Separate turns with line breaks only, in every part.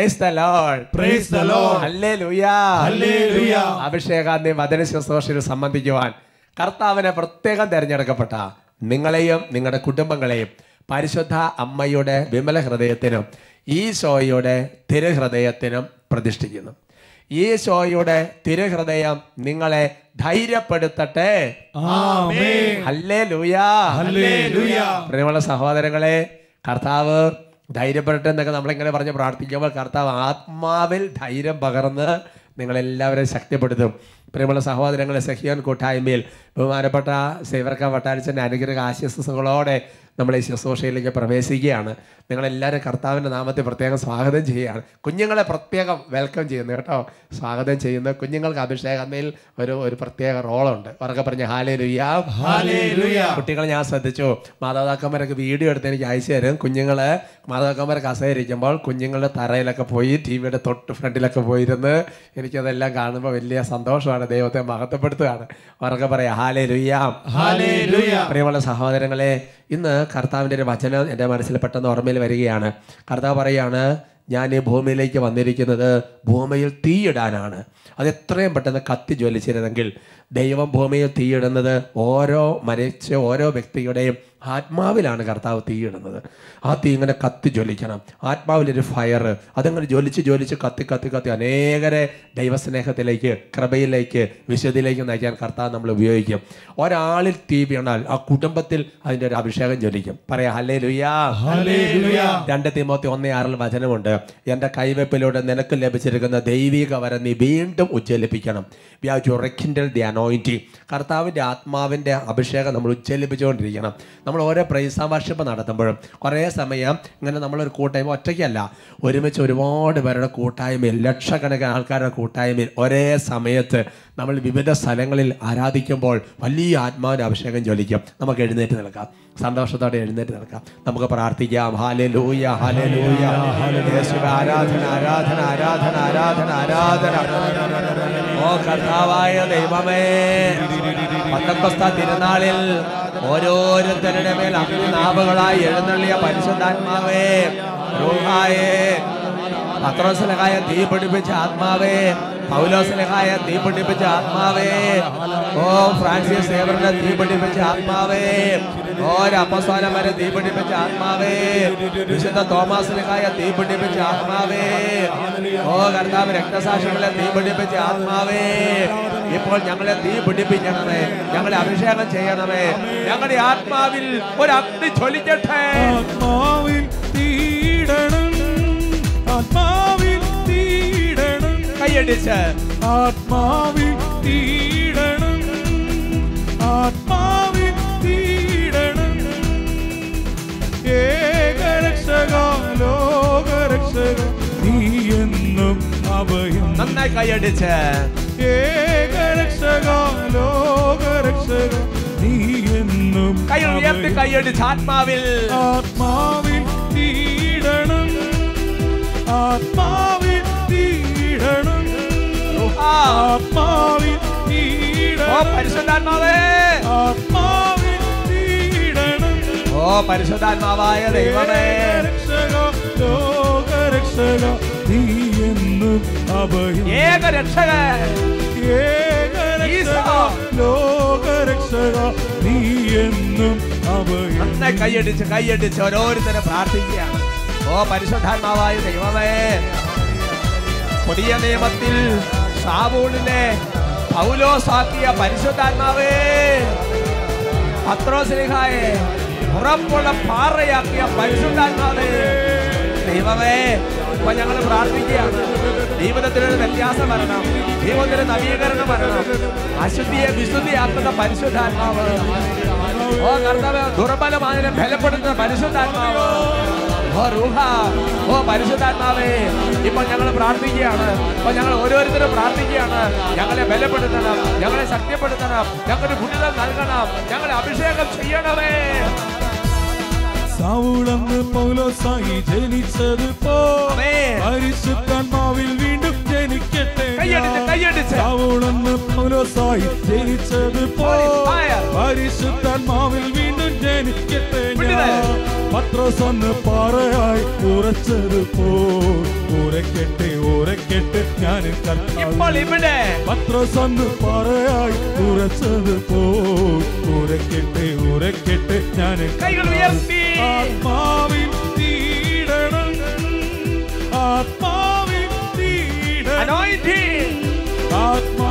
Praise the lord
praise the lord
hallelujah
hallelujah
അഭിഷേകാന്തി വചന ശുശ്രൂഷയിൽ സംബന്ധിക്കുവാൻ കർത്താവിനെ പ്രത്യേകം തിരഞ്ഞെടുക്കപ്പെട്ട നിങ്ങളെയും നിങ്ങളുടെ കുടുംബങ്ങളെയും പരിശുദ്ധ അമ്മയുടെ വിമല ഹൃദയത്തിനും ഈ ഈശോയുടെ തിരുഹൃദയത്തിനും പ്രതിഷ്ഠിക്കുന്നു. ഈ ഈശോയുടെ തിരുഹൃദയം നിങ്ങളെ ധൈര്യപ്പെടുത്തട്ടെ. പ്രിയമുള്ള സഹോദരങ്ങളെ കർത്താവ് ധൈര്യപ്പെടട്ടെ എന്നൊക്കെ നമ്മളിങ്ങനെ പറഞ്ഞ് പ്രാർത്ഥിക്കുമ്പോൾ കർത്താവ് ആത്മാവിൽ ധൈര്യം പകർന്ന് നിങ്ങളെല്ലാവരെയും ശക്തിപ്പെടുത്തും. പ്രിയമുള്ള സഹോദരങ്ങളെ സഹിയോൻ കൂട്ടായ്മയിൽ ബഹുമാനപ്പെട്ട സേവർക്ക വട്ടാരിച്ചന്റെ അനുഗ്രഹ ആശ്വസങ്ങളോടെ നമ്മൾ ഈ ശുശ്രൂഷയിലേക്ക് പ്രവേശിക്കുകയാണ്. നിങ്ങളെല്ലാവരും കർത്താവിന്റെ നാമത്തെ പ്രത്യേകം സ്വാഗതം ചെയ്യുകയാണ്. കുഞ്ഞുങ്ങളെ പ്രത്യേകം വെൽക്കം ചെയ്യുന്നു കേട്ടോ. സ്വാഗതം ചെയ്യുന്നു. കുഞ്ഞുങ്ങൾക്ക് അഭിഷേകത്തിൽ ഒരു ഒരു പ്രത്യേക റോളുണ്ട്. ഉറക്കെ പറഞ്ഞ ഹാലേ
ലുയാ.
കുട്ടികളെ ഞാൻ ശ്രദ്ധിച്ചു. മാതാപിതാക്കന്മാരൊക്കെ വീഡിയോ എടുത്ത് എനിക്ക് അയച്ചു തരും. കുഞ്ഞുങ്ങൾ മാതാപിതാക്കന്മാരെ കസയിരിക്കുമ്പോൾ കുഞ്ഞുങ്ങളുടെ തറയിലൊക്കെ പോയി ടി വിയുടെ തൊട്ട് ഫ്രണ്ടിലൊക്കെ പോയിരുന്ന് എനിക്കതെല്ലാം കാണുമ്പോൾ വലിയ സന്തോഷമാണ്. ദൈവത്തെ മഹത്വപ്പെടുത്തുകയാണ്. അവർക്ക് പറയാം ഹാലേ
ഹല്ലേലൂയ.
പ്രിയമുള്ള സഹോദരങ്ങളെ ഇന്ന് കർത്താവിന്റെ ഒരു വചനം എന്റെ മനസ്സിൽ പെട്ടെന്ന് ഓർമ്മയിൽ വരികയാണ്. കർത്താവ് പറയാണ് ഞാൻ ഈ ഭൂമിയിലേക്ക് വന്നിരിക്കുന്നത് ഭൂമിയിൽ തീയിടാനാണ്. അത് എത്രയും പെട്ടെന്ന് കത്തി ജ്വലിച്ചിരുന്നെങ്കിൽ ദൈവം ഭൂമിയിൽ തീയിടുന്നത് ഓരോ മരിച്ച ഓരോ വ്യക്തിയുടെയും ആത്മാവിലാണ് കർത്താവ് തീയിടുന്നത്. ആ തീ ഇങ്ങനെ കത്തി ജ്വലിക്കണം. ആത്മാവിലൊരു ഫയർ അതങ്ങനെ ജ്വലിച്ച് ജ്വലിച്ച് കത്തി കത്തി കത്തി അനേകരെ ദൈവസ്നേഹത്തിലേക്ക് കൃപയിലേക്ക് വിശുദ്ധിയിലേക്ക് നയിക്കാൻ കർത്താവ് നമ്മൾ ഉപയോഗിക്കും. ഒരാളിൽ തീ വീണാൽ ആ കുടുംബത്തിൽ അതിന്റെ ഒരു അഭിഷേകം ജ്വലിക്കും. പറയാ ഹലേ ലുയാ. രണ്ട് തിമോത്തി ഒന്നേ ആറിൽ വചനമുണ്ട്. എന്റെ കൈവെപ്പിലൂടെ നിനക്ക് ലഭിച്ചിരിക്കുന്ന ദൈവിക വരം നീ വീണ്ടും ഉജ്ജ്വലിപ്പിക്കണം we have to rekindle the അനോയിന്റി കർത്താവിന്റെ ആത്മാവിന്റെ അഭിഷേകം നമ്മൾ ഉജ്ജ്വലിപ്പിച്ചുകൊണ്ടിരിക്കണം നമ്മൾ ഓരോ പ്രൈസാവാർഷിപ്പ് നടത്തുമ്പോഴും കുറേ സമയം ഇങ്ങനെ നമ്മളൊരു കൂട്ടായ്മ ഒറ്റയ്ക്കല്ല. ഒരുമിച്ച് ഒരുപാട് പേരുടെ കൂട്ടായ്മയിൽ ലക്ഷക്കണക്കിന് ആൾക്കാരുടെ കൂട്ടായ്മയിൽ ഒരേ സമയത്ത് നമ്മൾ വിവിധ സ്ഥലങ്ങളിൽ ആരാധിക്കുമ്പോൾ വലിയ ആത്മാവിന്റെ അഭിഷേകം ജ്വലിക്കും. നമുക്ക് എഴുന്നേറ്റ് നിൽക്കാം. സന്തോഷത്തോടെ എഴുന്നേറ്റ് നിൽക്കാം. നമുക്ക് പ്രാർത്ഥിക്കാം. ഹാലെ ലൂയ ഹാലെ ലൂയ ആരാധന ആരാധന ആരാധന ആരാധന ആരാധന. ഓ കർത്താവായ ദൈവമേ പന്തക്കൊസ്ത തിരുനാളിൽ ഓരോരുത്തരുടെ മേൽ അഗ്നിനാഭകളായി എഴുന്നള്ളിയ പരിശുദ്ധാത്മാവേ റൂഹായേ പത്രോസിലകായ തീ പിടിപ്പിച്ച ആത്മാവേ പൗലോസിലഹായ തീ പിടിപ്പിച്ച ആത്മാവേ. ഓ ഫ്രാൻസിസ് സേവറിന്റെ തീ പിടിപ്പിച്ച ആത്മാവേ. ഓ വരെ തീ പിടിപ്പിച്ച ആത്മാവേ. വിശുദ്ധ തോമാസിലഹായ തീ പിടിപ്പിച്ച ആത്മാവേ. ഓ കർത്താവ് രക്തസാക്ഷികളെ തീ പിടിപ്പിച്ച ആത്മാവേ. ഇപ്പോൾ ഞങ്ങളെ തീ പിടിപ്പിക്കണമേ. ഞങ്ങളെ അഭിഷേകം ചെയ്യണമേ. ഞങ്ങളുടെ ആത്മാവിൽ ഒരു അഗ്നി ചൊലിക്കട്ടെ.
ആത്മാവിൽ തീടണം.
കൈയടിച്ച്
ആത്മാവിൽ തീടണം. ആത്മാവിൽ തീടണം. ഏകരക്ഷക ലോകരക്ഷക നീ എന്നും അഭയം
നന്നായി കൈയടിച്ച്
ഏകരക്ഷക ലോകരക്ഷക നീ എന്നും
കൈ ഉയർത്തി കൈയടിച്ച് ആത്മാവിൽ.
ആത്മാവിൽ തീടണം ആത്മാവിൽ തീടണം ആത്മാവിൽ തീടണം
പരിശുദ്ധാത്മാവേ.
ആത്മാവിൽ തീടണം
ഓ പരിശുദ്ധാത്മാവായ ദൈവമേ.
രക്ഷക ലോകരക്ഷക നീ എന്നും അഭയം.
ഏക രക്ഷക
ഏക
രക്ഷക
ലോകരക്ഷക നീ എന്നും അഭയം.
കൈയടിച്ച് കൈയടിച്ച് ഓരോരുത്തരെ പ്രാർത്ഥിക്കുകയാണ് ഓ പരിശുദ്ധാത്മാവായ ദൈവമേ. പുതിയ നിയമത്തിൽ സാബൂളിനെ പൗലോസാക്കിയ പരിശുദ്ധാത്മാവേ. പത്രോസ്ലിഹായെ ഉറപ്പുള്ള പാറയാക്കിയ പരിശുദ്ധാത്മാവേ. ദൈവമേ ഇപ്പൊ ഞങ്ങൾ പ്രാർത്ഥിക്കുകയാണ്. ജീവിതത്തിനൊരു വ്യത്യാസം വരണം. ജീവിതത്തിന് നവീകരണം വരണം. അശുദ്ധിയെ വിശുദ്ധിയാക്കുന്ന പരിശുദ്ധാത്മാവ്. ഓ കർത്തവ്യ ദുർബലമായതിനെ ബലപ്പെടുത്തുന്ന പരിശുദ്ധാത്മാവ്. ഓ റൂഹ ഓ പരിശുദ്ധാത്മാവേ ഇപ്പൊ ഞങ്ങൾ പ്രാർത്ഥിക്കുകയാണ്. ഇപ്പൊ ഞങ്ങൾ ഓരോരുത്തരും പ്രാർത്ഥിക്കുകയാണ്. ഞങ്ങളെ ബലപ്പെടുത്തണം ഞങ്ങളെ ശക്തിപ്പെടുത്തണം ഞങ്ങളുടെ ഗുണിതം നൽകണം ഞങ്ങളെ അഭിഷേകം ചെയ്യണമേ.
സൗളന്ന് പൗലോസായി ജനിച്ചത് പോരിശുദ്ധാത്മാവിൽ വീണ്ടും ജനിക്കട്ടെ. സാവൂളെന്ന് പൗലോസായി ജനിച്ചത്. പരിശുദ്ധാത്മാവിൽ വീണ്ടും ജനിക്കട്ടെ പത്രോസൊന്ന് പാറയായി ഉറച്ചത് പോരക്കെട്ട് ഉറക്കെട്ട് ഞാൻ
ഇപ്പോൾ ഇവിടെ.
പറയായി പാറയായി ഉറച്ചത് പോരക്കെട്ട് ഉറക്കെട്ട് ഞാൻ
കൈകൾ ഉയർത്തി.
ആത്മാവിൻ തീടണം. ആത്മാവിൻ തീടണം.
ആത്മാ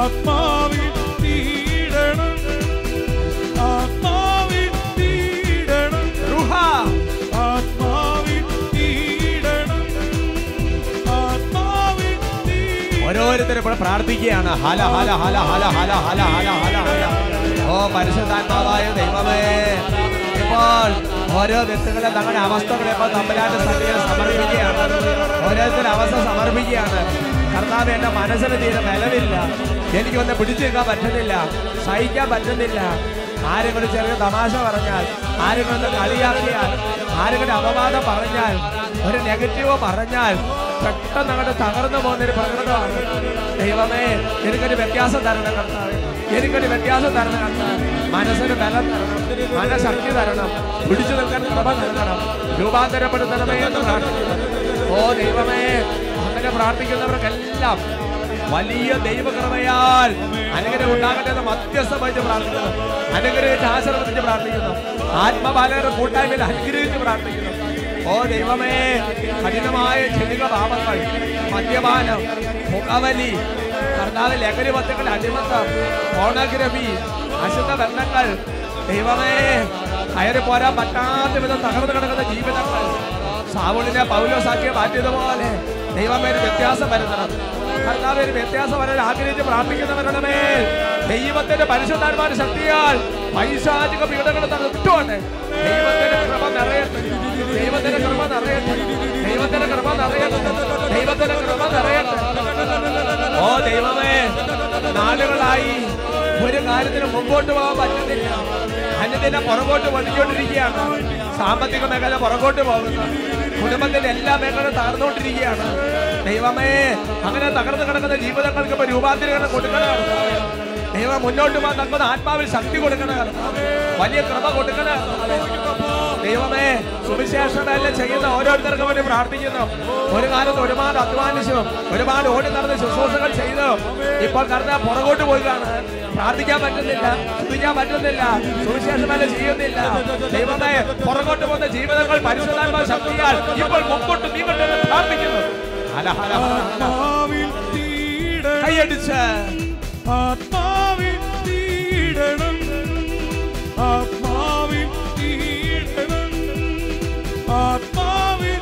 ആത്മാവിൽ ആത്മാവിൽ തീടണം
ആത്മാവിൽ
തീടണം
റുഹ.
ആത്മാവിൽ തീടണം ആത്മാവിൽ തീടണം
ഓരോരുത്തരും ഇവിടെ പ്രാർത്ഥിക്കുകയാണ്. ഹല ഹല ഹല ഹല ഹല ഹല ഹല ഹല ഹല. ഓ പരിശുദ്ധാത്മാവായ ദൈവമേ. ഇപ്പോൾ ഓരോ വ്യക്തികളെ തങ്ങളുടെ അവസ്ഥകളെ ഇപ്പോൾ തമ്പലാന്റെ സന്നിധിയിൽ സമർപ്പിക്കുകയാണ്. ഓരോരുത്തരുടെ അവസ്ഥ സമർപ്പിക്കുകയാണ്. കർത്താവ് എന്റെ മനസ്സിന് തീരെ നിലവില്ല എനിക്കൊന്ന് പിടിച്ചു നിൽക്കാൻ പറ്റുന്നില്ല. സഹിക്കാൻ പറ്റുന്നില്ല. ആരെങ്കിലും ചെറിയ തമാശ പറഞ്ഞാൽ ആരെങ്കിലും കളിയാക്കിയാൽ ആരെങ്കിലും അപവാദം പറഞ്ഞാൽ ഒരു നെഗറ്റീവ് പറഞ്ഞാൽ പെട്ടെന്ന് അങ്ങോട്ട് തകർന്നു പോകുന്നൊരു പ്രകൃതമാണ്. ദൈവമേ എനിക്കൊരു വ്യത്യാസം തരണം കർത്താവ്. എനിക്കൊരു വ്യത്യാസം തരണം കർത്താവ്. മനസ്സിന് ബലം തരണം. മനഃശക്തി തരണം. പിടിച്ചു നിൽക്കാൻ കൃപ നൽകണം. രൂപാന്തരപ്പെടുത്തണമേ എന്ന് പ്രാർത്ഥിക്കുന്നു. ഓ ദൈവമേ അങ്ങനെ പ്രാർത്ഥിക്കുന്നവർക്കെല്ലാം വലിയ ദൈവകൃപയാൽ അനുഗ്രഹം ഉണ്ടാകട്ടെ എന്ന് മധ്യസ്ഥ വഹിച്ച് പ്രാർത്ഥിക്കുന്നു. അനുഗ്രഹിച്ച് ആശ്രമത്തിന് പ്രാർത്ഥിക്കുന്നു. ആത്മബാലകരുടെ കൂട്ടായ്മയിൽ അനുഗ്രഹിച്ച് പ്രാർത്ഥിക്കുന്നു. ഓ ദൈവമേ കഠിനമായ ക്ഷണിക പാപങ്ങൾ മദ്യപാനം പുകവലി കർത്താവ് ലഹരി വസ്തുക്കൾ അടിമത്തം ഫോണോഗ്രഫി അശുദ്ധ ബന്ധങ്ങൾ ദൈവമേ കയറി പോരാൻ പറ്റാത്ത വിധം തകർന്നു കിടക്കുന്ന ജീവിതങ്ങൾ സാവുളിനെ പൗലോസാക്കിയ മാറ്റിയതുപോലെ ദൈവമേ ഒരു വ്യത്യാസം വരുത്തണം. കർത്താവ് ഒരു വ്യത്യാസം വരാൻ ആഗ്രഹിച്ച് പ്രാർത്ഥിക്കുന്നവരുടെ മേൽ ദൈവത്തിന്റെ പരിശുദ്ധാത്മാരുടെ ശക്തിയാൽ പൈശാചിക പീഡകൾ വിട്ടുകൊണ്ട് ദൈവത്തിന്റെ കൃപ നിറയട്ടെ. ദൈവത്തിന്റെ കൃപ നിറയട്ടെ. ദൈവത്തിന്റെ കൃപ നിറയട്ടെ. ദൈവത്തിന്റെ കൃപ നിറയട്ടെ. ഓ ദൈവമേ നാളുകളായി ഒരു കാര്യത്തിന് മുമ്പോട്ട് പോകാൻ പറ്റുന്നില്ല. അനുദിനം പുറകോട്ട് വലിച്ചുകൊണ്ടിരിക്കുകയാണ് സാമ്പത്തിക മേഖല പുറകോട്ട് പോകുന്നു. കുടുംബത്തിന്റെ എല്ലാ മേഖലയും തകർന്നുകൊണ്ടിരിക്കുകയാണ്. ദൈവമേ അങ്ങനെ തകർന്നു കിടക്കുന്ന ജീവിതങ്ങൾക്ക് ഇപ്പൊ രൂപാന്തരീകരണം കൊടുക്കണം ദൈവം മുന്നോട്ട് പോകാൻ നമുക്ക് ആത്മാവിൽ ശക്തി കൊടുക്കണം വലിയ കൃപ കൊടുക്കണം ദൈവമേ സുവിശേഷമെല്ലാം ചെയ്യുന്ന ഓരോരുത്തർക്കും വേണ്ടി പ്രാർത്ഥിക്കുന്നു. ഒരു കാലത്ത് ഒരുപാട് അധ്വാനിച്ചു ഒരുപാട് ഓടി നടന്ന് ശുശ്രൂഷകൾ ചെയ്തു. ഇപ്പോൾ കറുത്ത പുറകോട്ട് പോയിക്കാണ് പ്രാർത്ഥിക്കാൻ പറ്റുന്നില്ല ശ്രദ്ധിക്കാൻ പറ്റുന്നില്ല സുവിശേഷമെല്ലാം ചെയ്യുന്നില്ല. ദൈവമേ പുറകോട്ട് പോകുന്ന ജീവിതങ്ങൾ പരിശുദ്ധാത്മാ ശക്തിയാൽ ഇപ്പോൾ മുമ്പോട്ട് നീങ്ങട്ടെ പ്രാർത്ഥിക്കുന്നു. കൈയടിച്ച്.
ആത്മാവിൽ തീടണം. ആത്മാവിൽ ആത്മാവിൻ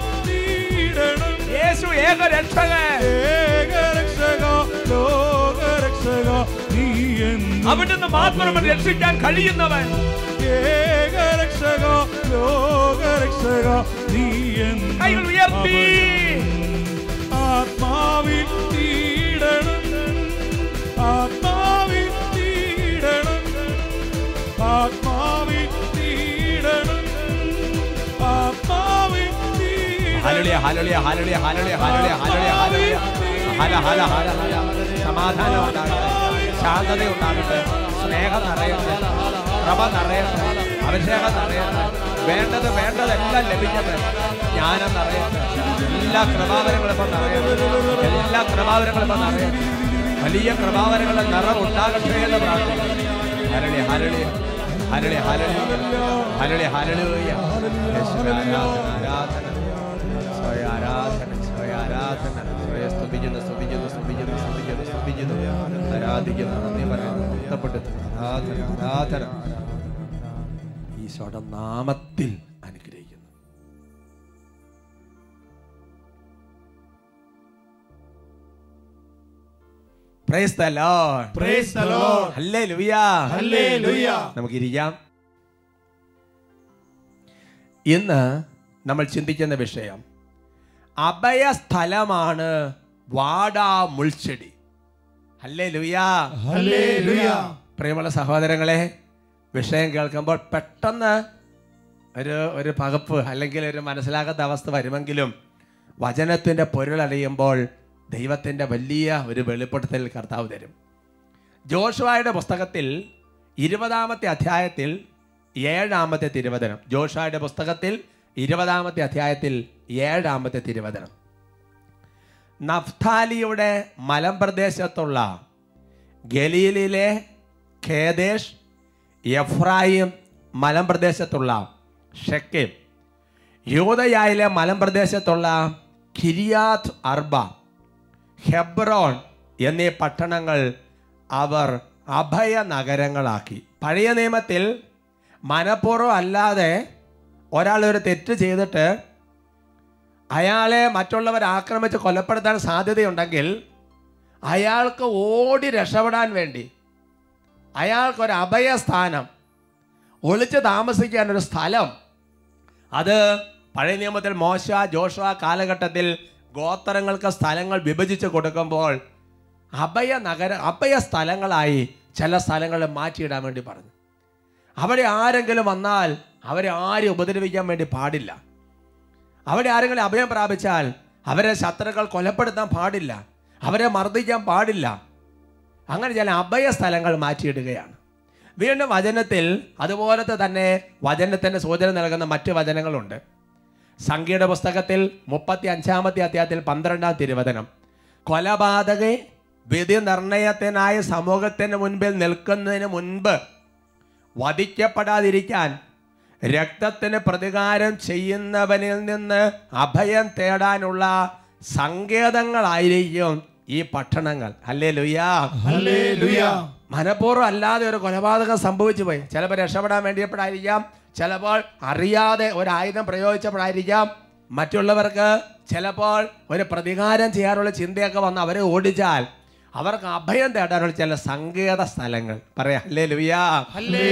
യേശു ഏക
രക്ഷക ഏക രക്ഷക
ലോക രക്ഷക നീ
അവിടുന്ന് മാത്രം രക്ഷിക്കാൻ കഴിയുന്നവൻ.
ഏക രക്ഷക ലോക രക്ഷക നീ ആത്മാവിൻ ആത്മാവിൻ ആത്മാ
hallelujah hallelujah hallelujah hallelujah hallelujah hallelujah Hala ഹല ഹല ഹല സമാധാനം ഉണ്ടാകട്ടെ. ശാന്തത ഉണ്ടാകട്ടെ. സ്നേഹം നിറയട്ടെ. പ്രഭ നിറയട്ടെ. അഭിഷേകം നിറയട്ടെ. വേണ്ടത് വേണ്ടതെല്ലാം ലഭിക്കട്ടെ. ജ്ഞാനം നിറയട്ടെ. എല്ലാ കൃപാവരങ്ങളും ഇപ്പം നിറയട്ടെ. എല്ലാ കൃപാവരങ്ങളും ഇപ്പം നിറയട്ടെ. വലിയ കൃപാവരങ്ങളുടെ നിറം ഉണ്ടാകട്ടെ എന്ന് പ്രാർത്ഥിക്കുന്നു. ഹരളി ഹരളി ഹരളി ഹരളി ഹരളി ഹരളി ആരാധന. ഈശോയുടെ നാമത്തിൽ അനുഗ്രഹിക്കുന്നു.
നമുക്ക്
ഇരിക്കാം ഇന്ന് നമ്മൾ ചിന്തിക്കുന്ന വിഷയം അഭയസ്ഥലമാണ് വാടാ മുൾച്ചെടി പ്രിയമുള്ള സഹോദരങ്ങളെ വിഷയം കേൾക്കുമ്പോൾ പെട്ടെന്ന് ഒരു ഒരു പകപ്പ് അല്ലെങ്കിൽ ഒരു മനസ്സിലാകാത്ത അവസ്ഥ വരുമെങ്കിലും വചനത്തിന്റെ പൊരുളറിയുമ്പോൾ ദൈവത്തിന്റെ വലിയ ഒരു വെളിപ്പെടുത്തൽ കർത്താവ് തരും. ജോഷുവായുടെ പുസ്തകത്തിൽ ഇരുപതാമത്തെ അധ്യായത്തിൽ ഏഴാമത്തെ തിരുവചനം. ജോഷുവായുടെ പുസ്തകത്തിൽ ഇരുപതാമത്തെ അധ്യായത്തിൽ ഏഴാമത്തെ തിരുവചനം. നഫ്താലിയുടെ മലമ്പ്രദേശത്തുള്ള ഗലീലിലെ ഖേദേശ് എഫ്രായിം മലമ്പ്രദേശത്തുള്ള ഷെക്കേം. യൂതയായിലെ മലമ്പ്രദേശത്തുള്ള കിരിയാത്ത് അർബ ഹെബ്രോൺ എന്നീ പട്ടണങ്ങൾ അവർ അഭയ നഗരങ്ങളാക്കി പഴയ നിയമത്തിൽ മനഃപൂർവം അല്ലാതെ ഒരാൾ ഒരു തെറ്റ് ചെയ്തിട്ട് അയാളെ മറ്റുള്ളവർ ആക്രമിച്ച് കൊലപ്പെടുത്താൻ സാധ്യതയുണ്ടെങ്കിൽ അയാൾക്ക് ഓടി രക്ഷപ്പെടാൻ വേണ്ടി അയാൾക്കൊരു അഭയസ്ഥാനം ഒളിച്ച് താമസിക്കാൻ ഒരു സ്ഥലം. അത് പഴയ നിയമത്തിൽ മോശ ജോഷ കാലഘട്ടത്തിൽ ഗോത്രങ്ങൾക്ക് സ്ഥലങ്ങൾ വിഭജിച്ച് കൊടുക്കുമ്പോൾ അഭയ നഗര അഭയ സ്ഥലങ്ങളായി ചില സ്ഥലങ്ങൾ മാറ്റിയിടാൻ വേണ്ടി പറഞ്ഞു. അവിടെ ആരെങ്കിലും വന്നാൽ അവരെ ആരും ഉപദ്രവിക്കാൻ വേണ്ടി പാടില്ല. അവിടെ ആരെങ്കിലും അഭയം പ്രാപിച്ചാൽ അവരെ ശത്രുക്കൾ കൊലപ്പെടുത്താൻ പാടില്ല. അവരെ മർദ്ദിക്കാൻ പാടില്ല. അങ്ങനെ ചില അഭയ സ്ഥലങ്ങൾ മാറ്റിയിടുകയാണ്. വീണ്ടും വചനത്തിൽ അതുപോലത്തെ തന്നെ വചനത്തിന് സൂചന നൽകുന്ന മറ്റ് വചനങ്ങളുണ്ട്. സംഗീത പുസ്തകത്തിൽ മുപ്പത്തി അഞ്ചാമത്തെ അധ്യായത്തിൽ പന്ത്രണ്ടാം തിരുവചനം. കൊലപാതകെ വിധി നിർണയത്തിനായ സമൂഹത്തിന് മുൻപിൽ നിൽക്കുന്നതിന് മുൻപ് വധിക്കപ്പെടാതിരിക്കാൻ രക്തത്തിന് പ്രതികാരം ചെയ്യുന്നവനിൽ നിന്ന് അഭയം തേടാനുള്ള സങ്കേതങ്ങളായിരിക്കും ഈ പട്ടണങ്ങൾ. അല്ലേ
ലുയാ.
മനഃപൂർവം അല്ലാതെ ഒരു കൊലപാതകം സംഭവിച്ചു പോയി. ചിലപ്പോൾ രക്ഷപ്പെടാൻ വേണ്ടിയപ്പോഴായിരിക്കാം ചിലപ്പോൾ അറിയാതെ ഒരു ആയുധം പ്രയോഗിച്ചപ്പോഴായിരിക്കാം. മറ്റുള്ളവർക്ക് ചിലപ്പോൾ ഒരു പ്രതികാരം ചെയ്യാനുള്ള ചിന്തയൊക്കെ വന്ന് അവരെ ഓടിച്ചാൽ അവർക്ക് അഭയം തേടാനുള്ള ചില സങ്കേത സ്ഥലങ്ങൾ. പറയാ അല്ലേ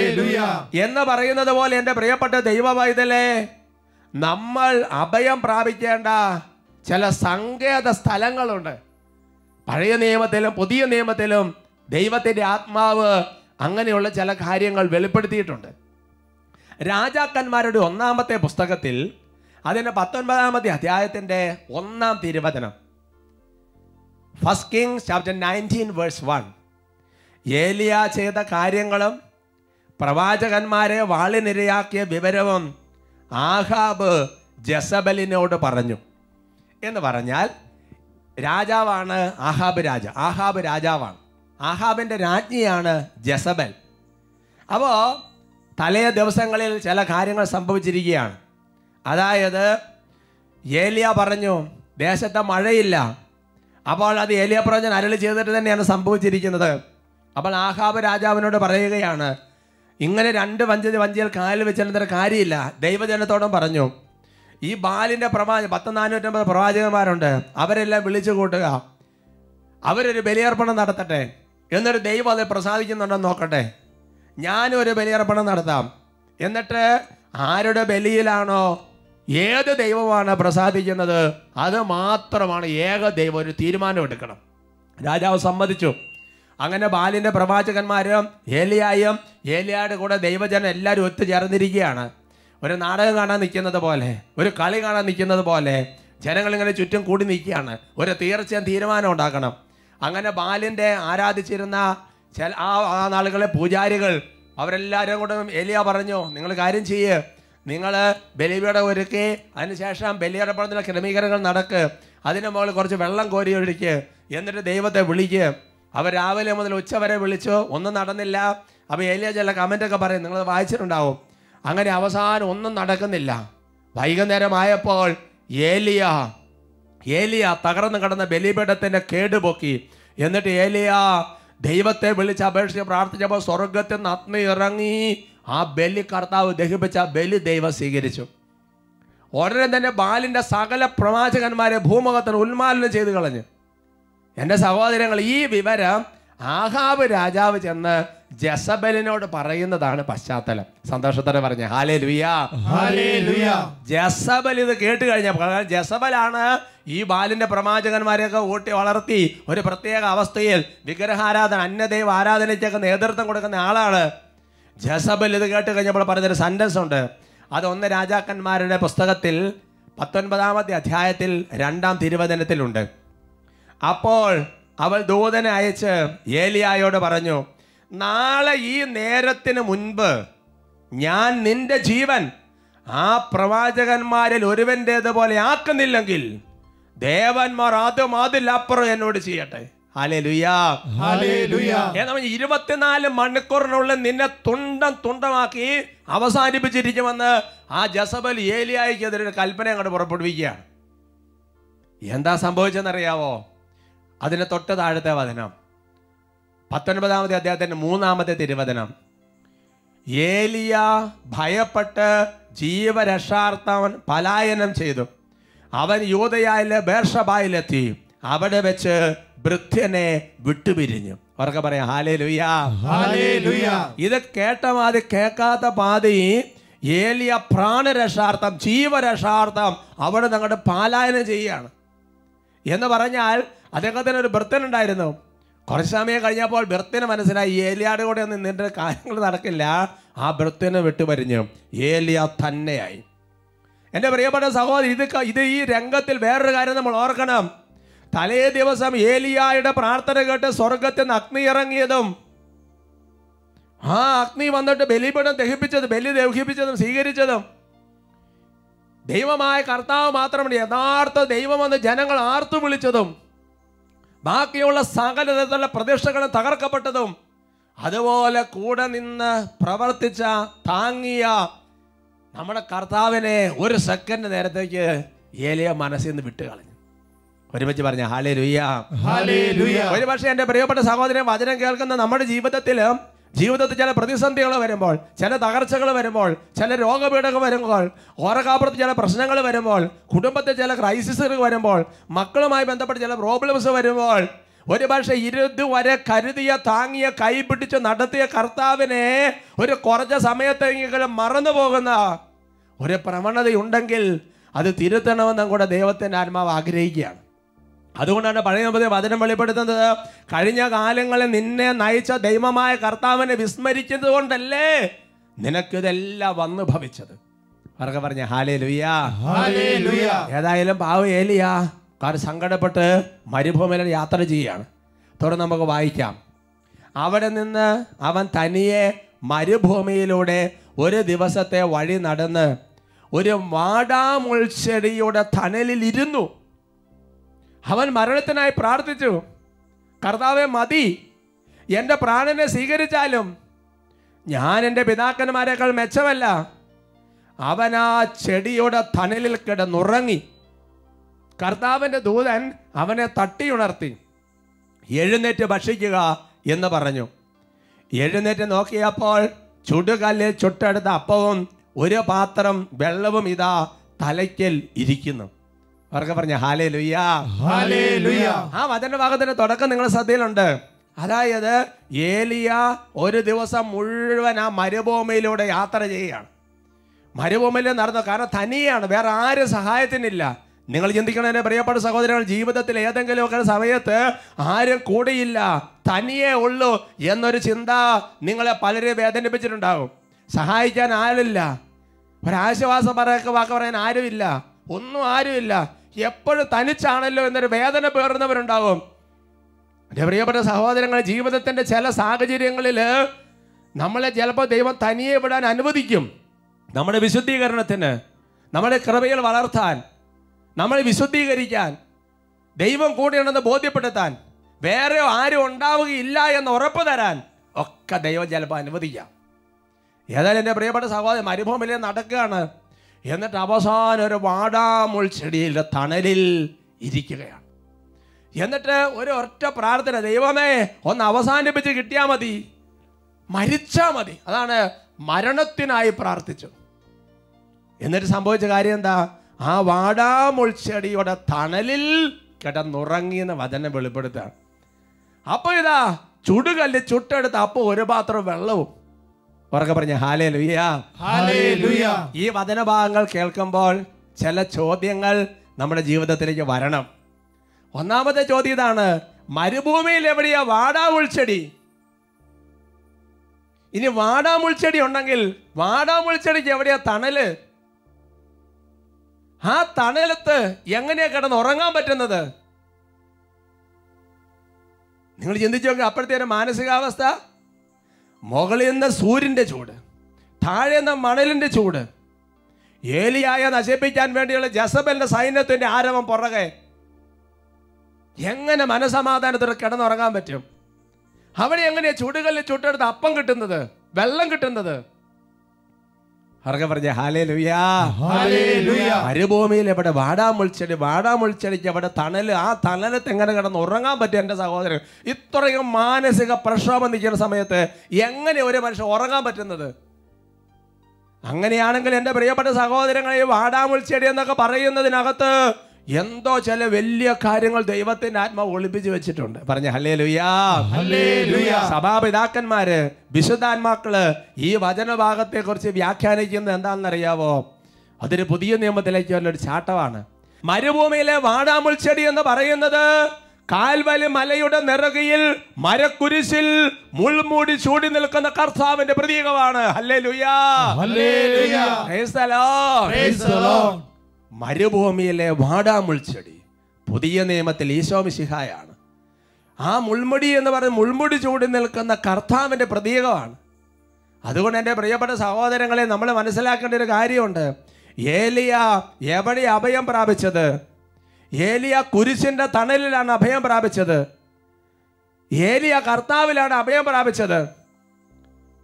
എന്ന് പറയുന്നത് പോലെ എന്റെ പ്രിയപ്പെട്ട ദൈവ പൈതലേ നമ്മൾ അഭയം പ്രാപിക്കേണ്ട ചില സങ്കേത സ്ഥലങ്ങളുണ്ട്. പഴയ നിയമത്തിലും പുതിയ നിയമത്തിലും ദൈവത്തിന്റെ ആത്മാവ് അങ്ങനെയുള്ള ചില കാര്യങ്ങൾ വെളിപ്പെടുത്തിയിട്ടുണ്ട്. രാജാക്കന്മാരുടെ ഒന്നാമത്തെ പുസ്തകത്തിൽ അതിന്റെ പത്തൊൻപതാമത്തെ അധ്യായത്തിന്റെ ഒന്നാം തിരുവചനം first king chapter nineteen verse one ഏലിയ ചെയ്ത കാര്യങ്ങളും പ്രവാചകന്മാരെ വാളിനിരയാക്കിയ വിവരവും ആഹാബ് ജസബലിനോട് പറഞ്ഞു. എന്ന് പറഞ്ഞാൽ രാജാവാണ് ആഹാബ് രാജ. ആഹാബ് രാജാവാണ്. ആഹാബിന്റെ രാജ്ഞിയാണ് ജസബൽ. അപ്പോൾ തലേ ദിവസങ്ങളിൽ ചില കാര്യങ്ങൾ സംഭവിച്ചിരിക്കുകയാണ്. അതായത് ഏലിയ പറഞ്ഞു ദേശത്തെ മഴയില്ല. അപ്പോൾ അത് ഏലിയ പ്രവചൻ അരളി ചെയ്തിട്ട് തന്നെയാണ് സംഭവിച്ചിരിക്കുന്നത്. അപ്പോൾ ആഹാബ് രാജാവിനോട് പറയുകയാണ് ഇങ്ങനെ രണ്ട് വഞ്ച വഞ്ചിയിൽ കാലിൽ വെച്ചിരുന്നൊരു കാര്യമില്ല. ദൈവജനത്തോടും പറഞ്ഞു ഈ ബാലിന്റെ പ്രവാചക പത്ത് നാനൂറ്റമ്പത് പ്രവാചകന്മാരുണ്ട് അവരെല്ലാം വിളിച്ചു കൂട്ടുക. അവരൊരു ബലിയർപ്പണം നടത്തട്ടെ. എന്നൊരു ദൈവം അത് പ്രസാദിക്കുന്നുണ്ടെന്ന് നോക്കട്ടെ. ഞാനും ഒരു ബലിയർപ്പണം നടത്താം. എന്നിട്ട് ആരുടെ ബലിയിലാണോ ഏത് ദൈവമാണ് പ്രസാദിക്കുന്നത്? അത് മാത്രമാണ് ഏക ദൈവം ഒരു തീരുമാനം എടുക്കണം. രാജാവ് സമ്മതിച്ചു. അങ്ങനെ ബാലിന്റെ പ്രവാചകന്മാരും ഏലിയായും ഏലിയായുടെ കൂടെ ദൈവജനം എല്ലാവരും ഒത്തുചേർന്നിരിക്കുകയാണ്. ഒരു നാടകം കാണാൻ നിൽക്കുന്നത് പോലെ ഒരു കളി കാണാൻ നിൽക്കുന്നത് പോലെ ജനങ്ങളിങ്ങനെ ചുറ്റും കൂടി നിൽക്കുകയാണ്. ഒരു തീർച്ചയായും തീരുമാനം ഉണ്ടാക്കണം. അങ്ങനെ ബാലിന്റെ ആരാധിച്ചിരുന്ന ചില ആ നാളുകളെ പൂജാരികൾ അവരെല്ലാവരും കൂടെ എലിയ പറഞ്ഞു നിങ്ങൾ കാര്യം ചെയ്യ്. നിങ്ങൾ ബലിപീഠം ഒരുക്കി അതിനുശേഷം ബലിയർപ്പണത്തിലെ ക്രമീകരണങ്ങൾ നടക്ക്. അതിന് മുകളിൽ കുറച്ച് വെള്ളം കോരി ഒഴിക്ക്. എന്നിട്ട് ദൈവത്തെ വിളിക്ക്. അവർ രാവിലെ മുതൽ ഉച്ച വരെ വിളിച്ചു. ഒന്നും നടന്നില്ല. അപ്പോൾ ഏലിയ ചില കമന്റൊക്കെ പറയും. നിങ്ങൾ വായിച്ചിട്ടുണ്ടാവും. അങ്ങനെ അവസാനം ഒന്നും നടക്കുന്നില്ല. വൈകുന്നേരം ആയപ്പോൾ ഏലിയ ഏലിയ തകർന്നു കിടന്ന ബലിപീഠത്തിന്റെ കേടുപൊക്കി എന്നിട്ട് ഏലിയ ദൈവത്തെ വിളിച്ച് അപേക്ഷിച്ച് പ്രാർത്ഥിച്ചപ്പോൾ സ്വർഗത്തിൽ നിന്ന് അഗ്നി ഇറങ്ങി. ആ ബലി കർത്താവ് ദഹിപ്പിച്ച ബലി ദൈവം സ്വീകരിച്ചു. ഉടനെ തന്നെ ബാലിന്റെ സകല പ്രവാചകന്മാരെ ഭൂമുഖത്തിന് ഉന്മാലനം ചെയ്തു കളഞ്ഞു. എന്റെ സഹോദരങ്ങൾ ഈ വിവരം ആഹാബ് രാജാവ് ചെന്ന് ജസബലിനോട് പറയുന്നതാണ് പശ്ചാത്തലം. സന്തോഷത്തോടെ പറഞ്ഞ ഹാലേ ലുയാ ജസബൽ ഇത് കേട്ട് കഴിഞ്ഞപ്പോൾ കാരണം ജസബലാണ് ഈ ബാലിന്റെ പ്രവാചകന്മാരെയൊക്കെ ഊട്ടി വളർത്തി ഒരു പ്രത്യേക അവസ്ഥയിൽ വിഗ്രഹാരാധന അന്യദൈവ ആരാധനയ്ക്കൊക്കെ നേതൃത്വം കൊടുക്കുന്ന ആളാണ്. ജസബൽ ഇത് കേട്ട് കഴിഞ്ഞപ്പോൾ പറഞ്ഞൊരു സെന്റൻസ് ഉണ്ട്. അത് ഒന്ന് രാജാക്കന്മാരുടെ പുസ്തകത്തിൽ പത്തൊൻപതാമത്തെ അധ്യായത്തിൽ രണ്ടാം തിരുവചനത്തിലുണ്ട്. അപ്പോൾ അവൾ ദൂതനെ അയച്ച് ഏലിയായോട് പറഞ്ഞു നാളെ ഈ നേരത്തിന് മുൻപ് ഞാൻ നിന്റെ ജീവൻ ആ പ്രവാചകന്മാരിൽ ഒരുവന്റേതുപോലെ ആക്കുന്നില്ലെങ്കിൽ ദേവന്മാർ ആദ്യം അതിലപ്പുറം എന്നോട് ചെയ്യട്ടെ. ഇരുപത്തിനാല് മണിക്കൂറിനുള്ളിൽ നിന്നെ തുണ്ടം തുണ്ടമാക്കി അവസാനിപ്പിച്ചിരിക്കുമെന്ന് ആ ജസബൽ ഏലിയായിക്കെതിരെ ഒരു കൽപ്പന അങ്ങോട്ട് പുറപ്പെടുവിക്കുകയാണ്. എന്താ സംഭവിച്ചെന്നറിയാവോ? അതിന് തൊട്ട് താഴത്തെ വചനം. പത്തൊൻപതാമത്തെ അദ്ദേഹത്തിന്റെ മൂന്നാമത്തെ തിരുവചനം. ഏലിയ ഭയപ്പെട്ട് ജീവരക്ഷാർത്ഥം പലായനം ചെയ്തു. അവൻ യൂതയായിലെ ബേർഷബായിലെത്തി അവിടെ വെച്ച് വൃദ്ധനെ വിട്ടുപിരിഞ്ഞു. അവർക്ക് പറയാം ഹാലേ ലുയാ
ഹാലേ ലുയാ
ഇത് കേട്ട മാതി കേൾക്കാത്ത പാതി ഏലിയ പ്രാണരക്ഷാർത്ഥം ജീവരക്ഷാർത്ഥം അവിടെ ഞങ്ങളുടെ പാലായനം ചെയ്യുകയാണ്. എന്ന് പറഞ്ഞാൽ അദ്ദേഹത്തിന് ഒരു ഉണ്ടായിരുന്നു. കുറച്ച് സമയം കഴിഞ്ഞപ്പോൾ ഭർത്തിന് മനസ്സിലായി ഏലിയാട് കൂടെ ഒന്നും നിന്റെ കാര്യങ്ങൾ നടക്കില്ല. ആ ഭർത്തിന് വിട്ടുപരിഞ്ഞു. ഏലിയ തന്നെയായി. എന്റെ പ്രിയപ്പെട്ട സഹോദരി ഇത് ഇത് ഈ രംഗത്തിൽ വേറൊരു കാര്യം നമ്മൾ ഓർക്കണം. തലേ ദിവസം ഏലിയായുടെ പ്രാർത്ഥന കേട്ട് സ്വർഗത്തിൽ നിന്ന് അഗ്നി ഇറങ്ങിയതും ആ അഗ്നി വന്നിട്ട് ബലിപീഠം ദഹിപ്പിച്ചതും ബലി ദഹിപ്പിച്ചതും സ്വീകരിച്ചതും. ദൈവമായ കർത്താവ് മാത്രമല്ല യഥാർത്ഥ ദൈവമെന്ന് ജനങ്ങൾ ആർത്തു വിളിച്ചതും ബാക്കിയുള്ള സകല തരത്തിലുള്ള പ്രതിഷ്ഠകളും തകർക്കപ്പെട്ടതും അതുപോലെ കൂടെ നിന്ന് പ്രവർത്തിച്ച താങ്ങിയ നമ്മുടെ കർത്താവിനെ ഒരു സെക്കൻഡ് നേരത്തേക്ക് ഏലിയ മനസ്സിൽ നിന്ന് വിട്ടുകളഞ്ഞു. ഒരുമിച്ച് പറഞ്ഞ ഹാലേ ലുയ്യ ഒരു പക്ഷേ എന്റെ പ്രിയപ്പെട്ട സഹോദരൻ വചനം കേൾക്കുന്ന നമ്മുടെ ജീവിതത്തിൽ ജീവിതത്തിൽ ചില പ്രതിസന്ധികൾ വരുമ്പോൾ ചില തകർച്ചകൾ വരുമ്പോൾ ചില രോഗപീഠകൾ വരുമ്പോൾ ഓരകാപ്പുറത്ത് ചില പ്രശ്നങ്ങൾ വരുമ്പോൾ കുടുംബത്തിൽ ചില ക്രൈസിസുകൾ വരുമ്പോൾ മക്കളുമായി ബന്ധപ്പെട്ട് ചില പ്രോബ്ലംസ് വരുമ്പോൾ ഒരു പക്ഷേ ഇരുതുവരെ കരുതിയ താങ്ങിയ കൈ പിടിച്ച് നടത്തിയ കർത്താവിനെ ഒരു കുറച്ച സമയത്തെങ്കിലും മറന്നു പോകുന്ന ഒരു പ്രവണതയുണ്ടെങ്കിൽ അത് തിരുത്തണമെന്നും കൂടെ ദൈവത്തിന്റെ ആത്മാവ് ആഗ്രഹിക്കുകയാണ്. അതുകൊണ്ടാണ് പഴയ നിയമത്തിൽ വചനം വെളിപ്പെടുത്തുന്നത്. കഴിഞ്ഞ കാലങ്ങളിൽ നിന്നെ നയിച്ച ദൈവമായ കർത്താവിനെ വിസ്മരിക്കുന്നത് കൊണ്ടല്ലേ നിനക്കിതെല്ലാം വന്നു ഭവിച്ചത്. അവർക്ക് പറഞ്ഞ ഹാലേ
ലുയാ
ഏതായാലും പാവ ഏലിയാ കാർ സങ്കടപ്പെട്ട് മരുഭൂമിയിൽ യാത്ര ചെയ്യുകയാണ്. തുടർന്ന് നമുക്ക് വായിക്കാം. അവിടെ നിന്ന് അവൻ തനിയെ മരുഭൂമിയിലൂടെ ഒരു ദിവസത്തെ വഴി നടന്ന് ഒരു വാടാമുൾച്ചെടിയുടെ തണലിൽ ഇരുന്നു അവൻ മരണത്തിനായി പ്രാർത്ഥിച്ചു. കർത്താവെ മതി. എന്റെ പ്രാണനെ സ്വീകരിച്ചാലും ഞാൻ എന്റെ പിതാക്കന്മാരെക്കാൾ മെച്ചമല്ല. അവൻ ആ ചെടിയുടെ തണലിൽ കിടന്നുറങ്ങി. കർത്താവിന്റെ ദൂതൻ അവനെ തട്ടിയുണർത്തി. എഴുന്നേറ്റ് ഭക്ഷിക്കുക എന്ന് പറഞ്ഞു. എഴുന്നേറ്റ് നോക്കിയപ്പോൾ ചുടുകല്ലിൽ ചുട്ടെടുത്ത അപ്പവും ഒരു പാത്രം വെള്ളവും ഇതാ തലയ്ക്കൽ ഇരിക്കുന്നു. അവർക്ക് പറഞ്ഞ ഹാലേ ലുയ്യാ ആ വചനഭാഗത്തിന്റെ തുടക്കം നിങ്ങളുടെ ശ്രദ്ധയിലുണ്ട്. അതായത് ഏലിയ ഒരു ദിവസം മുഴുവൻ ആ മരുഭൂമിയിലൂടെ യാത്ര ചെയ്യുകയാണ്. മരുഭൂമിയിൽ നടന്നു. കാരണം തനിയാണ് വേറെ ആരും സഹായത്തിനില്ല. നിങ്ങൾ ചിന്തിക്കണം എന്റെ പ്രിയപ്പെട്ട സഹോദരങ്ങൾ ജീവിതത്തിൽ ഏതെങ്കിലുമൊക്കെ സമയത്ത് ആരും കൂടിയില്ല. തനിയേ ഉള്ളൂ എന്നൊരു ചിന്ത നിങ്ങളെ പലരെയും വേദനിപ്പിച്ചിട്ടുണ്ടാകും. സഹായിക്കാൻ ആരില്ല ഒരാശ്വാസം പറയൊക്കെ വാക്ക് പറയാൻ ആരുമില്ല. ഒന്നും ആരുമില്ല. എപ്പോഴും തനിച്ചാണല്ലോ എന്നൊരു വേദന പേറുന്നവരുണ്ടാകും എന്റെ പ്രിയപ്പെട്ട സഹോദരങ്ങൾ ജീവിതത്തിന്റെ ചില സാഹചര്യങ്ങളിൽ നമ്മളെ ചിലപ്പോൾ ദൈവം തനിയെ വിടാൻ അനുവദിക്കും. നമ്മുടെ വിശുദ്ധീകരണത്തിന് നമ്മുടെ കൃപയിൽ വളർത്താൻ നമ്മളെ വിശുദ്ധീകരിക്കാൻ ദൈവം കൂടെയുണ്ടെന്ന് ബോധ്യപ്പെടുത്താൻ വേറെ ആരും ഉണ്ടാവുകയില്ല എന്ന് ഉറപ്പ് തരാൻ ഒക്കെ ദൈവം ചിലപ്പോൾ അനുവദിക്കാം. ഏതായാലും എന്റെ പ്രിയപ്പെട്ട സഹോദരൻ മരുഭൂമിയിൽ നടക്കുകയാണ്. എന്നിട്ട് അവസാനം ഒരു വാടാമുൾ ചെടിയിലെ തണലിൽ ഇരിക്കുകയാണ്. എന്നിട്ട് ഒരു ഒറ്റ പ്രാർത്ഥന ദൈവമേ ഒന്ന് അവസാനിപ്പിച്ച് കിട്ടിയാൽ മതി. മരിച്ചാൽ മതി. അതാണ് മരണത്തിനായി പ്രാർത്ഥിച്ചു എന്നിട്ട് സംഭവിച്ച കാര്യം എന്താ? ആ വാടാമുൾച്ചെടിയുടെ തണലിൽ കിടന്നുറങ്ങി എന്ന് വചനം വെളിപ്പെടുത്തുകയാണ്. അപ്പോൾ ഇതാ ചുടുകല്ല് ചുട്ടെടുത്ത് അപ്പോൾ ഒരു പാത്രം വെള്ളവും ഉറക്കെ പറഞ്ഞ ഹാലേ
ഹല്ലേലൂയ
ഈ വചനഭാഗങ്ങൾ കേൾക്കുമ്പോൾ ചില ചോദ്യങ്ങൾ നമ്മുടെ ജീവിതത്തിലേക്ക് വരണം. ഒന്നാമത്തെ ചോദ്യം ഇതാണ് മരുഭൂമിയിൽ എവിടെയാ വാടാ ഉൾച്ചെടി ഇനി വാടാ മുൾച്ചെടി ഉണ്ടെങ്കിൽ വാടാ മുൾച്ചെടിക്ക് എവിടെയാ തണൽ? ആ തണലത്ത് എങ്ങനെയാ കിടന്ന് ഉറങ്ങാൻ പറ്റുന്നത്? നിങ്ങൾ ചിന്തിച്ചു നോക്കുക അപ്പോഴത്തെ ഒരു മാനസികാവസ്ഥ മുകളിൽ നിന്ന് സൂര്യന്റെ ചൂട് താഴെ നിന്ന് മണലിന്റെ ചൂട്. ഏലിയായ നശിപ്പിക്കാൻ വേണ്ടിയുള്ള ജസബലിന്റെ സൈന്യത്തിന്റെ ആരവം പുറകെ. എങ്ങനെ മനസമാധാനത്തോടെ കിടന്നുറങ്ങാൻ പറ്റും? അവിടെ എങ്ങനെയാ ചൂടുകളിൽ ചുട്ടെടുത്ത് അപ്പം കിട്ടുന്നത് വെള്ളം കിട്ടുന്നത്? അവർക്ക് പറഞ്ഞ ഹാലേ ലുയാ മരുഭൂമിയിൽ എവിടെ വാടാമുൾച്ചെടി വാടാമുൾച്ചെടിക്ക് എവിടെ തണൽ ആ തണലത്ത് എങ്ങനെ കിടന്ന് ഉറങ്ങാൻ പറ്റും എന്റെ സഹോദരൻ? ഇത്രയും മാനസിക പ്രക്ഷോഭം നിൽക്കുന്ന സമയത്ത് എങ്ങനെ ഒരു മനുഷ്യൻ ഉറങ്ങാൻ പറ്റുന്നത്? അങ്ങനെയാണെങ്കിൽ എന്റെ പ്രിയപ്പെട്ട സഹോദരങ്ങളെ വാടാമുൾച്ചെടി എന്നൊക്കെ പറയുന്നതിനകത്ത് എന്തോ ചില വലിയ കാര്യങ്ങൾ ദൈവത്തിന്റെ ആത്മാവ് ഒളിപ്പിച്ച് വെച്ചിട്ടുണ്ട്. പറഞ്ഞ ഹലേ ലുയാ സഭാപിതാക്കന്മാര് വിശുദ്ധാത്മാക്കൾ ഈ വചനഭാഗത്തെ കുറിച്ച് വ്യാഖ്യാനിക്കുന്നത് എന്താണെന്നറിയാവോ? അതൊരു പുതിയ നിയമത്തിലേക്ക് വരുന്ന ഒരു ചാട്ടമാണ്. മരുഭൂമിയിലെ വാടാമുൾച്ചെടി എന്ന് പറയുന്നത് കാൽവലി മലയുടെ നിറകയിൽ മരക്കുരിശിൽ മുൾമൂടി ചൂടി നിൽക്കുന്ന കർത്താവിന്റെ പ്രതീകമാണ്. ഹല്ലേ ലുയാ മരുഭൂമിയിലെ വാടാമുൾച്ചെടി പുതിയ നിയമത്തിൽ ഈശോ മിശിഹായാണ്. ആ മുൾമുടി എന്ന് പറയുന്ന മുൾമുടി ചൂടി നിൽക്കുന്ന കർത്താവിന്റെ പ്രതീകമാണ്. അതുകൊണ്ട് എന്റെ പ്രിയപ്പെട്ട സഹോദരങ്ങളെ നമ്മൾ മനസ്സിലാക്കേണ്ട ഒരു കാര്യമുണ്ട്. ഏലിയ എവിടെ അഭയം പ്രാപിച്ചത്? ഏലിയ കുരിശിന്റെ തണലിലാണ് അഭയം പ്രാപിച്ചത്. ഏലിയ കർത്താവിലാണ് അഭയം പ്രാപിച്ചത്.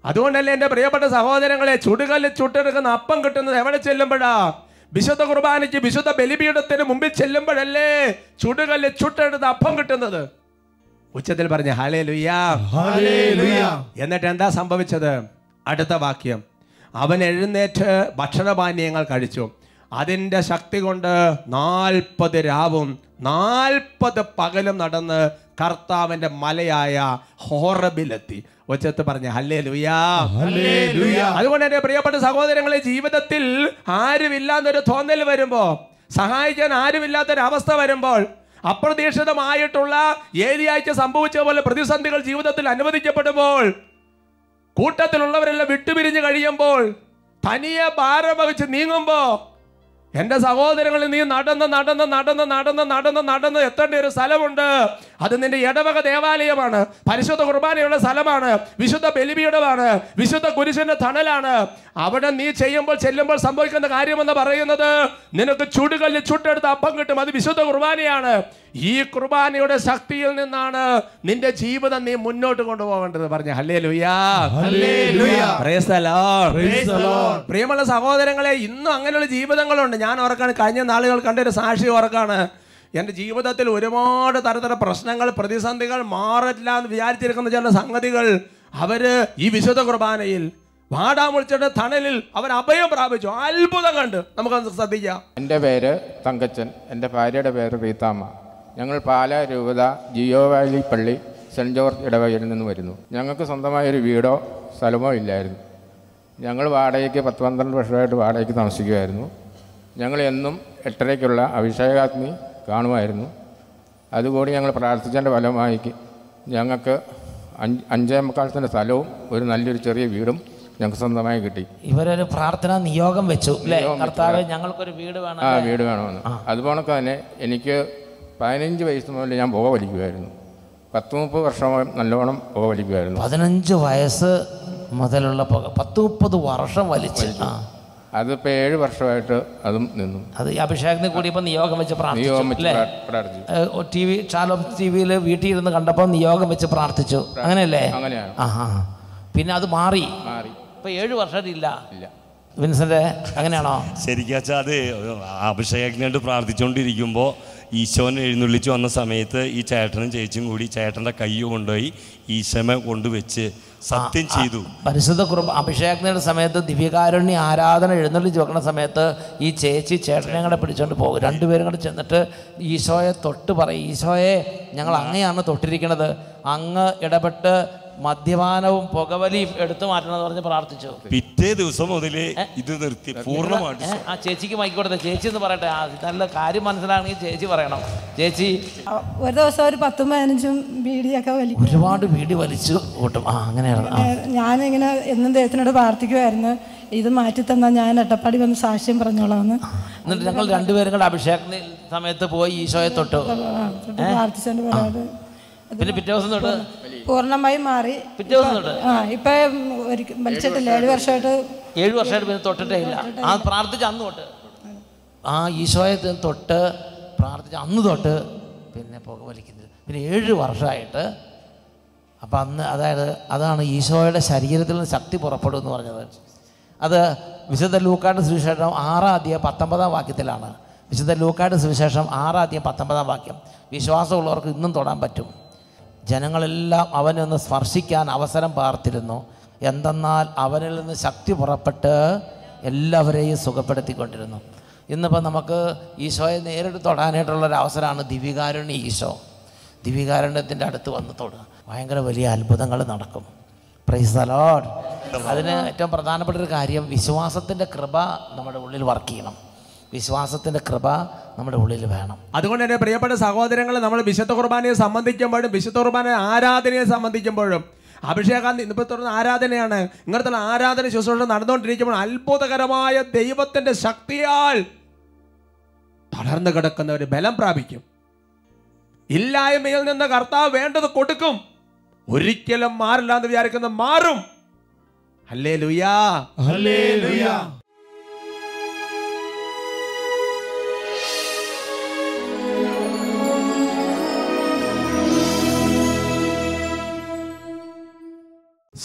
അതുകൊണ്ടല്ലേ എന്റെ പ്രിയപ്പെട്ട സഹോദരങ്ങളെ ചുടുകല്ല് ചുട്ടെടുക്കുന്ന അപ്പം കിട്ടുന്നത് എവിടെ ചെല്ലുമ്പോഴാ? വിശുദ്ധ കുർബാനയ്ക്ക് വിശുദ്ധ ബലിപീഠത്തിന് മുമ്പിൽ ചെല്ലുമ്പോഴല്ലേ ചുടുകല്ല് ചുട്ടെടുത്ത് അപ്പം കിട്ടുന്നത്? ഉച്ചത്തിൽ പറഞ്ഞ ഹാലേ
ലുയാ
എന്നിട്ട് എന്താ സംഭവിച്ചത്? അടുത്ത വാക്യം. അവൻ എഴുന്നേറ്റ് ഭക്ഷണപാനീയങ്ങൾ കഴിച്ചു. അതിന്റെ ശക്തി കൊണ്ട് നാൽപ്പത് രാവും നാൽപ്പത് പകലും നടന്ന് കർത്താവിന്റെ മലയായ ഹോറബിലെത്തി. ഒച്ചത്ത് പറഞ്ഞ ഹല്ലേ ലുയാ അതുകൊണ്ട് എന്റെ പ്രിയപ്പെട്ട സഹോദരങ്ങളെ ജീവിതത്തിൽ ആരുമില്ലാന്നൊരു തോന്നൽ വരുമ്പോ സഹായിക്കാൻ ആരുമില്ലാത്തൊരവസ്ഥ വരുമ്പോൾ അപ്രതീക്ഷിതമായിട്ടുള്ള ഏലിയാഴ്ച സംഭവിച്ച പോലെ പ്രതിസന്ധികൾ ജീവിതത്തിൽ അനുവദിക്കപ്പെടുമ്പോൾ കൂട്ടത്തിലുള്ളവരെല്ലാം വിട്ടുപിരിഞ്ഞ് കഴിയുമ്പോൾ തനിയെ ഭാരം വഹിച്ച് നീങ്ങുമ്പോ എന്റെ സഹോദരങ്ങളിൽ നീ നടന്ന് നടന്ന് നടന്ന് നടന്ന് നടന്ന് നടന്ന് എത്തേണ്ട ഒരു സ്ഥലമുണ്ട്. അത് നിന്റെ ഇടവക ദേവാലയമാണ്. പരിശുദ്ധ കുർബാനയുള്ള സ്ഥലമാണ്. വിശുദ്ധ ബലിപീഠമാണ്. വിശുദ്ധ കുരിശിന്റെ തണലാണ്. അവിടെ നീ ചെയ്യുമ്പോൾ ചെല്ലുമ്പോൾ സംഭവിക്കുന്ന കാര്യമെന്ന് പറയുന്നത് നിനക്ക് ചുടുകല്ല് ചുട്ടെടുത്ത് അപ്പം കിട്ടും. അത് വിശുദ്ധ കുർബാനയാണ്. ഈ കുർബാനയുടെ ശക്തിയിൽ നിന്നാണ് നിന്റെ ജീവിതം നീ മുന്നോട്ട് കൊണ്ടുപോകേണ്ടത്. പറഞ്ഞു ഹല്ലേ ലുയാ. പ്രിയമുള്ള സഹോദരങ്ങളെ ഇന്നും അങ്ങനെയുള്ള ജീവിതങ്ങളുണ്ട്. ഞാൻ ഓർക്കാണ് കഴിഞ്ഞ നാളുകൾ കണ്ട ഒരു സാക്ഷി ഓർക്കാണ് എന്റെ ജീവിതത്തിൽ ഒരുപാട് തരത്തിലുള്ള പ്രശ്നങ്ങൾ പ്രതിസന്ധികൾ മാറില്ല എന്ന് വിചാരിച്ചിരിക്കുന്ന ചില സംഗതികൾ അവർ ഈ വിശുദ്ധ കുർബാനയിൽ വാടാമുളിച്ചയുടെ തണലിൽ അവർ അഭയം പ്രാപിച്ചു. അത്ഭുതം കണ്ട്. നമുക്ക് ശ്രദ്ധിക്കാം.
എന്റെ പേര് തങ്കച്ചൻ. എന്റെ ഭാര്യയുടെ പേര് റീതാമ്മ ഞങ്ങൾ പാലാ രൂപത ജിയോ വാലി പള്ളി സെന്റ് ജോർജ് ഇടവകയിൽ നിന്ന് വരുന്നു. ഞങ്ങൾക്ക് സ്വന്തമായൊരു വീടോ സ്ഥലമോ ഇല്ലായിരുന്നു. ഞങ്ങൾ വാടകയ്ക്ക് പത്ത് പന്ത്രണ്ട് വർഷമായിട്ട് വാടകയ്ക്ക് താമസിക്കുമായിരുന്നു ഞങ്ങൾ എന്നും എട്ടരയ്ക്കുള്ള അഭിഷേകാഗ്നി കാണുമായിരുന്നു. അതുകൂടി ഞങ്ങൾ പ്രാർത്ഥിച്ചതിന്റെ ഫലമായി ഞങ്ങൾക്ക് അഞ്ച് അഞ്ചേ മുക്കാലത്തിന്റെ സ്ഥലവും ഒരു നല്ലൊരു ചെറിയ വീടും ഞങ്ങൾക്ക് സ്വന്തമായി കിട്ടി.
ഇവരൊരു പ്രാർത്ഥന നിയോഗം വെച്ചു അല്ലേ. കർത്താവ് ഞങ്ങൾക്കൊരു വീട് വേണം
ആ വീട് വേണമെന്ന് അതുപോലെ തന്നെ എനിക്ക് പതിനഞ്ച് വയസ്സ് മുതൽ ഞാൻ പുക വലിക്കുമായിരുന്നു. പത്ത് മുപ്പത് വർഷം നല്ലോണം പുക വലിക്കുമായിരുന്നു.
പതിനഞ്ച് വയസ്സ് മുതലുള്ള പുക പത്ത് മുപ്പത് വർഷം വലിച്ച്.
അതിപ്പോൾ ഏഴ് വർഷമായിട്ട് അതും നിന്നു.
അത് അഭിഷേകത്തിന് കൂടി ഇപ്പൊ നിയോഗം വെച്ച് പ്രാർത്ഥിച്ചു ടി വി ടി വിയിൽ വീട്ടിൽ ഇരുന്ന് കണ്ടപ്പോൾ നിയോഗം വെച്ച് പ്രാർത്ഥിച്ചു. അങ്ങനെയല്ലേ?
അങ്ങനെയാണ്.
പിന്നെ അത് മാറി.
മാറി.
ഇപ്പൊ ഏഴ് വർഷം
ഇല്ല.
വിൻസന്റെ അങ്ങനെയാണോ?
ശരിക്കും അത് അഭിഷേകത്തിനായിട്ട് പ്രാർത്ഥിച്ചുകൊണ്ടിരിക്കുമ്പോൾ ഈശോനെ എഴുന്നള്ളിച്ച് വന്ന സമയത്ത് ഈ ചേട്ടനും ചേച്ചിയും കൂടി ചേട്ടന്റെ കൈ കൊണ്ടുപോയി ഈശോനെ കൊണ്ടുവച്ച് സത്യം ചെയ്തു.
പരിശുദ്ധ കുറുബ അഭിഷേകത്തിന്റെ സമയത്ത് ദിവ്യകാരുണ്യ ആരാധന എഴുന്നള്ളിച്ച് വെക്കുന്ന സമയത്ത് ഈ ചേച്ചി ചേട്ടനെ കൂടെ പിടിച്ചോണ്ട് പോകും. രണ്ടുപേരും കൂടെ ചെന്നിട്ട് ഈശോയെ തൊട്ട് പറയും ഈശോയെ ഞങ്ങൾ അങ്ങയാണ് തൊട്ടിരിക്കുന്നത് അങ്ങ് ഇടപെട്ട് മദ്യപാനവും പുകവലിയും എടുത്തു മാറ്റണം എന്ന് പറഞ്ഞ് പ്രാർത്ഥിച്ചു.
പിറ്റേ ദിവസം മുതൽ ഇത് നിർത്തി
പൂർണമായിട്ട് ആ ചേച്ചിക്ക് മൈക്കോട്ടെ കൊടുത്തേ. ചേച്ചി എന്ന് പറയട്ടെ. നല്ല കാര്യം മനസ്സിലാണെങ്കിൽ ചേച്ചി പറയണം. ചേച്ചി.
ഒരു ദിവസം ഒരു പത്തും പതിനഞ്ചും ബീഡിയൊക്കെ വലിക്കും
ഒരുപാട് വീടി വലിച്ചു കൂട്ടും. ആ അങ്ങനെയാണ്.
ഞാനിങ്ങനെ എന്നും ദൈവത്തിനോട് പ്രാർത്ഥിക്കുമായിരുന്നു ഇത് മാറ്റി തന്നാൽ ഞാൻ എട്ടപ്പാടി വന്ന് സാക്ഷ്യം പറഞ്ഞോളാന്ന്.
എന്നിട്ട് ഞങ്ങൾ രണ്ടുപേരും കൂടെ അഭിഷേക സമയത്ത് പോയി ഈശോയെ തൊട്ടു.
പ്രാർത്ഥിച്ചോണ്ട് പറയാറ്
പിന്നെ പിറ്റേ ദിവസം തൊട്ട്
പൂർണമായി മാറി.
പിറ്റേ ദിവസം തൊട്ട്?
ആ ഇപ്പൊ വലിച്ചിട്ടില്ല ഏഴ് വർഷമായിട്ട്
ഏഴ് വർഷമായിട്ട് പിന്നെ തൊട്ടിട്ടേ ഇല്ല. ആ പ്രാർത്ഥിച്ച അന്ന് തൊട്ട്. ആ ഈശോയെ തൊട്ട് പ്രാർത്ഥിച്ച അന്ന് തൊട്ട് പിന്നെ പുക വലിക്കുന്നത് പിന്നെ ഏഴ് വർഷമായിട്ട് അപ്പം അന്ന് അതായത് അതാണ് ഈശോയുടെ ശരീരത്തിൽ നിന്ന് ശക്തി പുറപ്പെടും എന്ന് പറഞ്ഞത്. അത് വിശുദ്ധ ലൂക്കാട് സുവിശേഷം ആറാം അധ്യായം പത്തൊമ്പതാം വാക്യത്തിലാണ്. വിശുദ്ധ ലൂക്കാട് സുവിശേഷം ആറാം അധ്യായം പത്തൊമ്പതാം വാക്യം. വിശ്വാസമുള്ളവർക്ക് ഇന്നും തൊടാൻ പറ്റും. ജനങ്ങളെല്ലാം അവനൊന്ന് സ്പർശിക്കാൻ അവസരം പാർത്തിരുന്നു. എന്തെന്നാൽ അവനിൽ നിന്ന് ശക്തി പുറപ്പെട്ട് എല്ലാവരെയും സുഖപ്പെടുത്തിക്കൊണ്ടിരുന്നു. ഇന്നിപ്പോൾ നമുക്ക് ഈശോയെ നേരിട്ട് തൊടാനായിട്ടുള്ളൊരു അവസരമാണ് ദിവികാരുണ്യ ഈശോ. ദിവികാരുണ്യത്തിന്റെ അടുത്ത് വന്ന് തൊടുക. ഭയങ്കര വലിയ അത്ഭുതങ്ങൾ നടക്കും. പ്രൈസ് അലോഡ് അതിന് ഏറ്റവും പ്രധാനപ്പെട്ട ഒരു കാര്യം വിശ്വാസത്തിന്റെ കൃപ നമ്മുടെ ഉള്ളിൽ വർക്ക് ചെയ്യണം. വിശ്വാസത്തിന്റെ കൃപ നമ്മുടെ ഉള്ളിൽ വേണം.
അതുകൊണ്ട് തന്നെ പ്രിയപ്പെട്ട സഹോദരങ്ങൾ നമ്മൾ വിശുദ്ധ കുർബാനയെ സംബന്ധിക്കുമ്പോഴും വിശുദ്ധ കുർബാന ആരാധനയെ സംബന്ധിക്കുമ്പോഴും അഭിഷേകാന്തി ഇന്നിപ്പോൾ തുടർന്ന് ആരാധനയാണ്. ഇങ്ങനത്തെ ആരാധന ശുശ്രൂഷ നടന്നുകൊണ്ടിരിക്കുമ്പോൾ അത്ഭുതകരമായ ദൈവത്തിന്റെ ശക്തിയാൽ തളർന്നു കിടക്കുന്നവർ ബലം പ്രാപിക്കും. ഇല്ലായ്മയിൽ നിന്ന് കർത്താവ് വേണ്ടത് കൊടുക്കും. ഒരിക്കലും മാറില്ല എന്ന് വിചാരിക്കുന്ന മാറും. അല്ലേ ലുയാ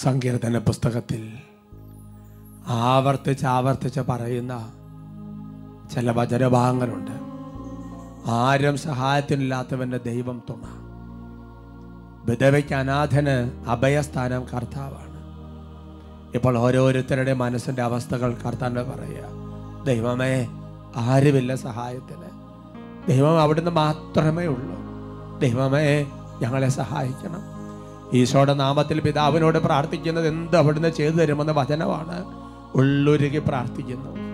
സങ്കീർത്തന പുസ്തകത്തിൽ ആവർത്തിച്ച് ആവർത്തിച്ച് പറയുന്ന ചില വചനഭാഗങ്ങളുണ്ട്. ആരും സഹായത്തിനില്ലാത്തവന്റെ ദൈവം തുണ. വിധവയ്ക്ക് അനാഥന് അഭയസ്ഥാനം കർത്താവാണ്. ഇപ്പോൾ ഓരോരുത്തരുടെ മനസ്സിന്റെ അവസ്ഥകൾ കർത്താന്റെ പറയുക ദൈവമേ ആരുമില്ല സഹായത്തിന്. ദൈവം അവിടുന്ന് മാത്രമേ ഉള്ളൂ. ദൈവമേ ഞങ്ങളെ സഹായിക്കണം. ഈശോയുടെ നാമത്തിൽ പിതാവിനോട് പ്രാർത്ഥിക്കുന്നത് എന്ത് അവിടുന്ന് ചെയ്തു തരുമെന്ന വചനമാണ് ഉള്ളുരുകി പ്രാർത്ഥിക്കുന്നു.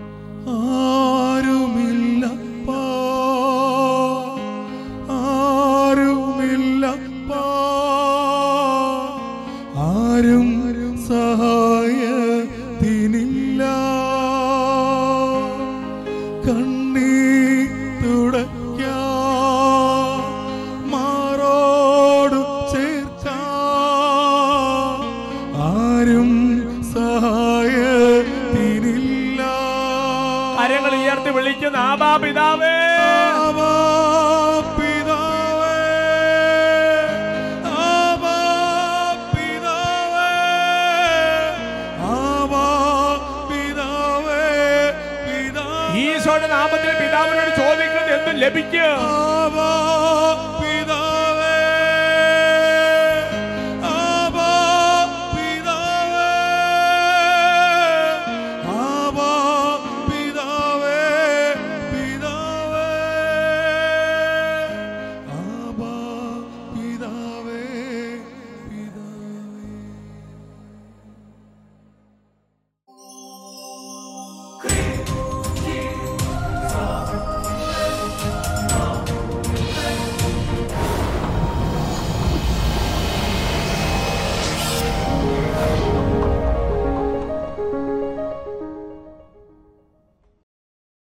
നാമത്തിൽ പിതാവിനോട് ചോദിക്കുന്നത് എന്തും ലഭിക്കും.